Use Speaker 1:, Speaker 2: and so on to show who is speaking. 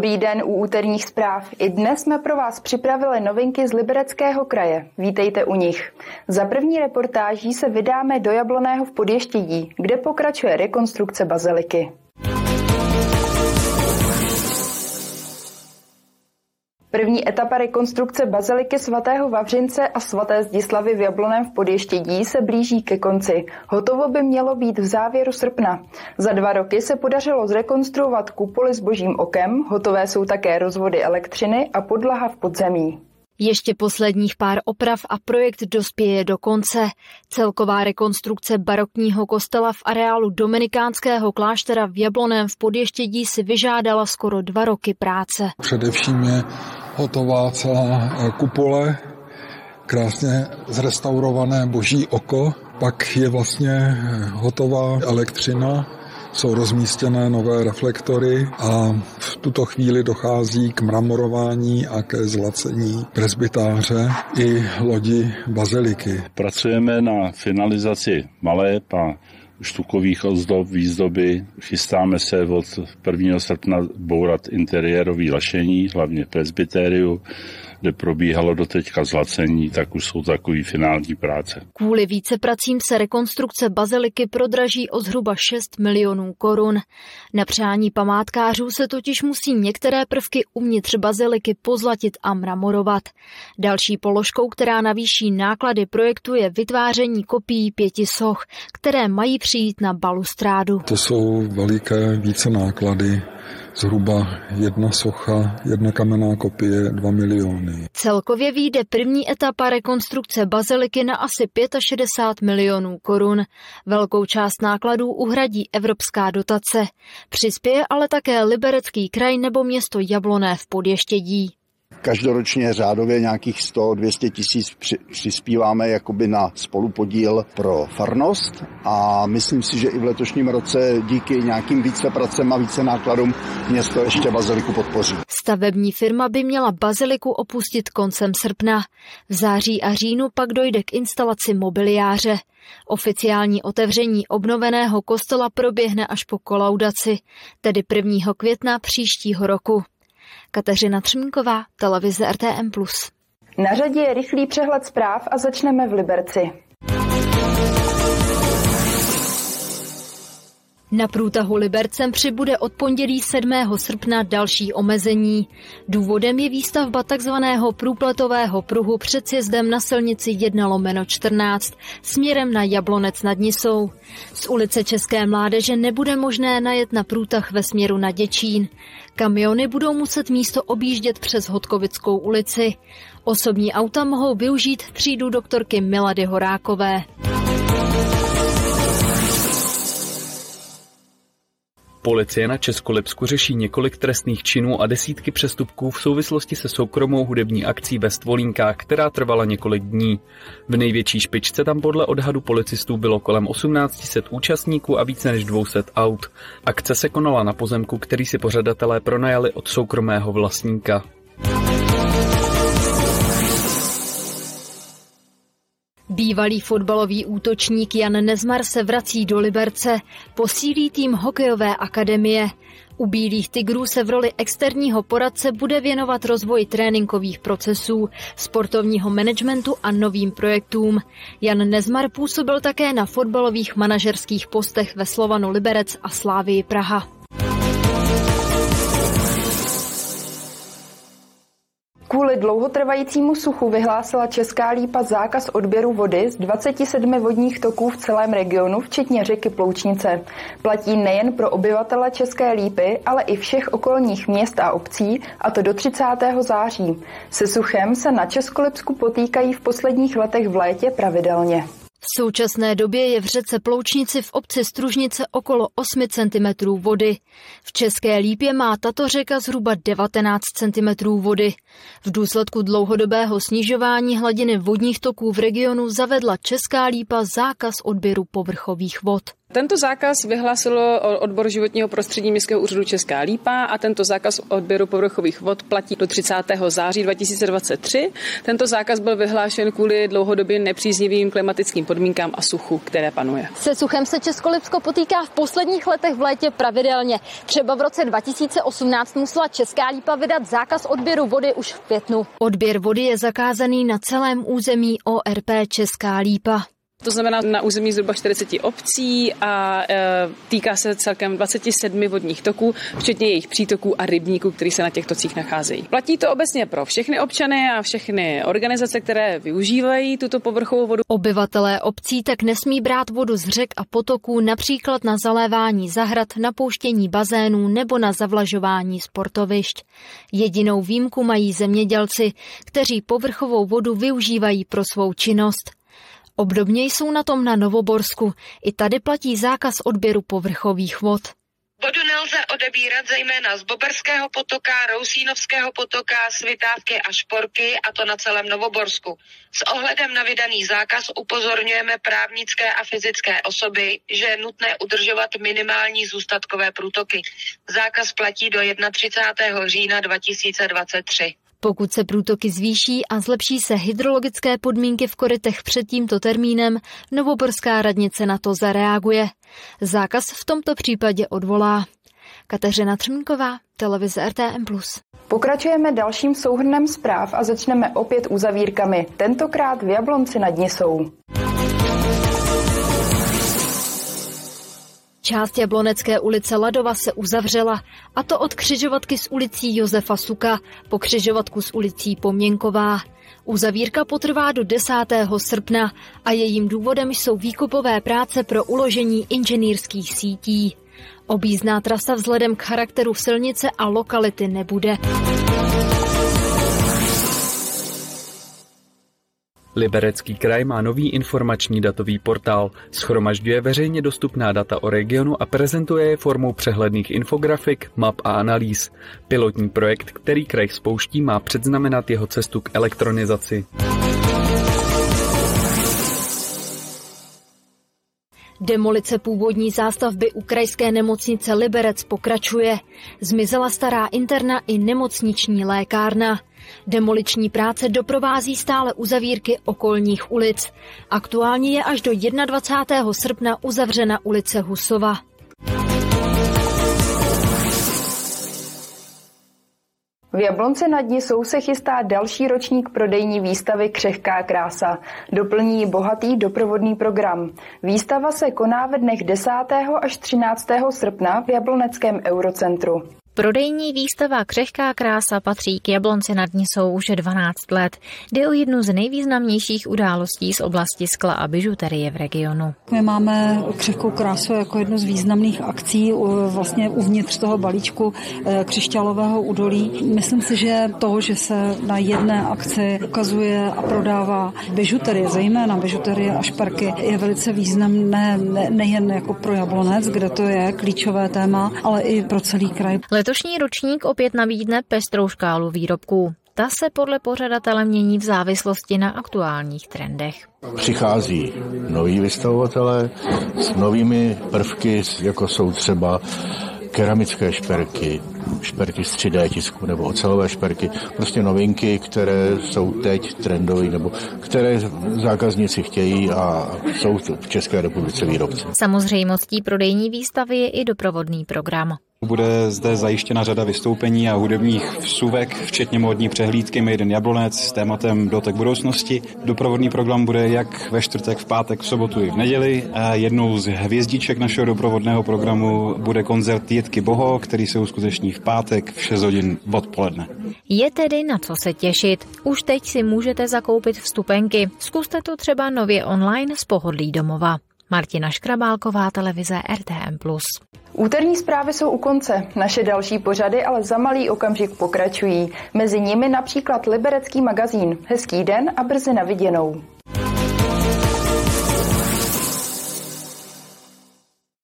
Speaker 1: Dobrý den u úterních zpráv. I dnes jsme pro vás připravili novinky z Libereckého kraje. Vítejte u nich. Za první reportáží se vydáme do Jabloného v Podještědí, kde pokračuje rekonstrukce baziliky. První etapa rekonstrukce baziliky svatého Vavřince a svaté Zdislavy v Jabloném v Podještědí se blíží ke konci. Hotovo by mělo být v závěru srpna. Za dva roky se podařilo zrekonstruovat kupoly s božím okem, hotové jsou také rozvody elektřiny a podlaha v podzemí.
Speaker 2: Ještě posledních pár oprav a projekt dospěje do konce. Celková rekonstrukce barokního kostela v areálu Dominikánského kláštera v Jabloném v Podještědí si vyžádala skoro dva roky práce.
Speaker 3: Především je hotová celá eh, kupole, krásně zrestaurované boží oko, pak je vlastně eh, hotová elektřina, jsou rozmístěné nové reflektory a v tuto chvíli dochází k mramorování a ke zlacení presbytáře i lodi baziliky.
Speaker 4: Pracujeme na finalizaci maleb a štukových ozdob, výzdoby. Chystáme se od 1. srpna bourat interiérový lašení, hlavně presbytériu kde probíhalo doteďka zlacení, tak už jsou takový finální práce.
Speaker 2: Kvůli více pracím se rekonstrukce baziliky prodraží o zhruba 6 milionů korun. Na přání památkářů se totiž musí některé prvky uvnitř baziliky pozlatit a mramorovat. Další položkou, která navýší náklady projektu, je vytváření kopií pěti soch, které mají přijít na balustrádu.
Speaker 3: To jsou veliké více náklady zhruba jedna socha, jedna kamenná kopie, 2 miliony.
Speaker 2: Celkově vyjde první etapa rekonstrukce baziliky na asi 65 milionů korun. Velkou část nákladů uhradí evropská dotace. Přispěje ale také Liberecký kraj nebo město Jabloné v Podještědí
Speaker 5: každoročně řádově nějakých 100-200 tisíc přispíváme jakoby na spolupodíl pro farnost a myslím si, že i v letošním roce díky nějakým více pracem a více nákladům město ještě baziliku podpoří.
Speaker 2: Stavební firma by měla baziliku opustit koncem srpna. V září a říjnu pak dojde k instalaci mobiliáře. Oficiální otevření obnoveného kostela proběhne až po kolaudaci, tedy 1. května příštího roku. Kateřina Třmínková, televize RTM+.
Speaker 1: Na řadě je rychlý přehled zpráv a začneme v Liberci.
Speaker 2: Na průtahu Libercem přibude od pondělí 7. srpna další omezení. Důvodem je výstavba tzv. průpletového pruhu před sjezdem na silnici 1 lomeno 14 směrem na Jablonec nad Nisou. Z ulice České mládeže nebude možné najet na průtah ve směru na Děčín. Kamiony budou muset místo objíždět přes Hodkovickou ulici. Osobní auta mohou využít třídu doktorky Milady Horákové.
Speaker 6: Policie na Českolipsku řeší několik trestných činů a desítky přestupků v souvislosti se soukromou hudební akcí ve Stvolínkách, která trvala několik dní. V největší špičce tam podle odhadu policistů bylo kolem 1800 účastníků a více než 200 aut. Akce se konala na pozemku, který si pořadatelé pronajali od soukromého vlastníka.
Speaker 2: Bývalý fotbalový útočník Jan Nezmar se vrací do Liberce, posílí tým hokejové akademie. U Bílých tigrů se v roli externího poradce bude věnovat rozvoji tréninkových procesů, sportovního managementu a novým projektům. Jan Nezmar působil také na fotbalových manažerských postech ve Slovanu Liberec a Slávii Praha.
Speaker 1: Kvůli dlouhotrvajícímu suchu vyhlásila Česká lípa zákaz odběru vody z 27 vodních toků v celém regionu, včetně řeky Ploučnice. Platí nejen pro obyvatele České lípy, ale i všech okolních měst a obcí, a to do 30. září. Se suchem se na Českolipsku potýkají v posledních letech v létě pravidelně.
Speaker 2: V současné době je v řece Ploučnici v obci Stružnice okolo 8 cm vody. V České lípě má tato řeka zhruba 19 cm vody. V důsledku dlouhodobého snižování hladiny vodních toků v regionu zavedla Česká lípa zákaz odběru povrchových vod.
Speaker 7: Tento zákaz vyhlásilo odbor životního prostředí Městského úřadu Česká Lípa a tento zákaz odběru povrchových vod platí do 30. září 2023. Tento zákaz byl vyhlášen kvůli dlouhodobě nepříznivým klimatickým podmínkám a suchu, které panuje.
Speaker 2: Se suchem se Českolipsko potýká v posledních letech v létě pravidelně. Třeba v roce 2018 musela Česká Lípa vydat zákaz odběru vody už v květnu. Odběr vody je zakázaný na celém území ORP Česká Lípa.
Speaker 7: To znamená na území zhruba 40 obcí a e, týká se celkem 27 vodních toků, včetně jejich přítoků a rybníků, který se na těch tocích nacházejí. Platí to obecně pro všechny občany a všechny organizace, které využívají tuto povrchovou vodu.
Speaker 2: Obyvatelé obcí tak nesmí brát vodu z řek a potoků například na zalévání zahrad, napouštění bazénů nebo na zavlažování sportovišť. Jedinou výjimku mají zemědělci, kteří povrchovou vodu využívají pro svou činnost. Obdobně jsou na tom na Novoborsku. I tady platí zákaz odběru povrchových vod.
Speaker 8: Vodu nelze odebírat zejména z Boberského potoka, Rousínovského potoka, Svitávky a Šporky a to na celém Novoborsku. S ohledem na vydaný zákaz upozorňujeme právnické a fyzické osoby, že je nutné udržovat minimální zůstatkové průtoky. Zákaz platí do 31. října 2023.
Speaker 2: Pokud se průtoky zvýší a zlepší se hydrologické podmínky v korytech před tímto termínem, Novoborská radnice na to zareaguje. Zákaz v tomto případě odvolá. Kateřina Třmínková, televize RTM+.
Speaker 1: Pokračujeme dalším souhrnem zpráv a začneme opět uzavírkami, tentokrát v Jablonci nad Nisou.
Speaker 2: Část Jablonecké ulice Ladova se uzavřela, a to od křižovatky s ulicí Josefa Suka po křižovatku s ulicí Poměnková. Uzavírka potrvá do 10. srpna a jejím důvodem jsou výkupové práce pro uložení inženýrských sítí. Obízná trasa vzhledem k charakteru silnice a lokality nebude.
Speaker 6: Liberecký kraj má nový informační datový portál, schromažďuje veřejně dostupná data o regionu a prezentuje je formou přehledných infografik, map a analýz. Pilotní projekt, který kraj spouští, má předznamenat jeho cestu k elektronizaci.
Speaker 2: Demolice původní zástavby u krajské nemocnice Liberec pokračuje. Zmizela stará interna i nemocniční lékárna. Demoliční práce doprovází stále uzavírky okolních ulic. Aktuálně je až do 21. srpna uzavřena ulice Husova.
Speaker 1: V Jablonce nad Nisou se chystá další ročník prodejní výstavy Křehká krása. Doplní bohatý doprovodný program. Výstava se koná ve dnech 10. až 13. srpna v Jabloneckém eurocentru.
Speaker 9: Prodejní výstava Křehká krása patří k Jablonci nad Nisou už 12 let. Jde o jednu z nejvýznamnějších událostí z oblasti skla a bižuterie v regionu.
Speaker 10: My máme Křehkou krásu jako jednu z významných akcí vlastně uvnitř toho balíčku eh, křišťálového údolí. Myslím si, že to, že se na jedné akci ukazuje a prodává bižuterie, zejména bižuterie a šperky, je velice významné nejen jako pro Jablonec, kde to je klíčové téma, ale i pro celý kraj.
Speaker 9: Letošní ročník opět nabídne pestrou škálu výrobků. Ta se podle pořadatele mění v závislosti na aktuálních trendech.
Speaker 11: Přichází noví vystavovatelé s novými prvky, jako jsou třeba keramické šperky, šperky z 3D tisku nebo ocelové šperky, prostě novinky, které jsou teď trendové nebo které zákazníci chtějí a jsou v České republice výrobci.
Speaker 9: Samozřejmostí prodejní výstavy je i doprovodný program.
Speaker 12: Bude zde zajištěna řada vystoupení a hudebních vsuvek, včetně módní přehlídky Made in Jablonec s tématem Dotek budoucnosti. Doprovodný program bude jak ve čtvrtek, v pátek, v sobotu i v neděli. A jednou z hvězdiček našeho doprovodného programu bude koncert Jitky Boho, který se uskuteční v pátek v 6 hodin odpoledne.
Speaker 9: Je tedy na co se těšit. Už teď si můžete zakoupit vstupenky. Zkuste to třeba nově online z pohodlí domova. Martina Škrabálková, televize RTM+.
Speaker 1: Úterní zprávy jsou u konce. Naše další pořady ale za malý okamžik pokračují. Mezi nimi například Liberecký magazín. Hezký den a brzy na viděnou.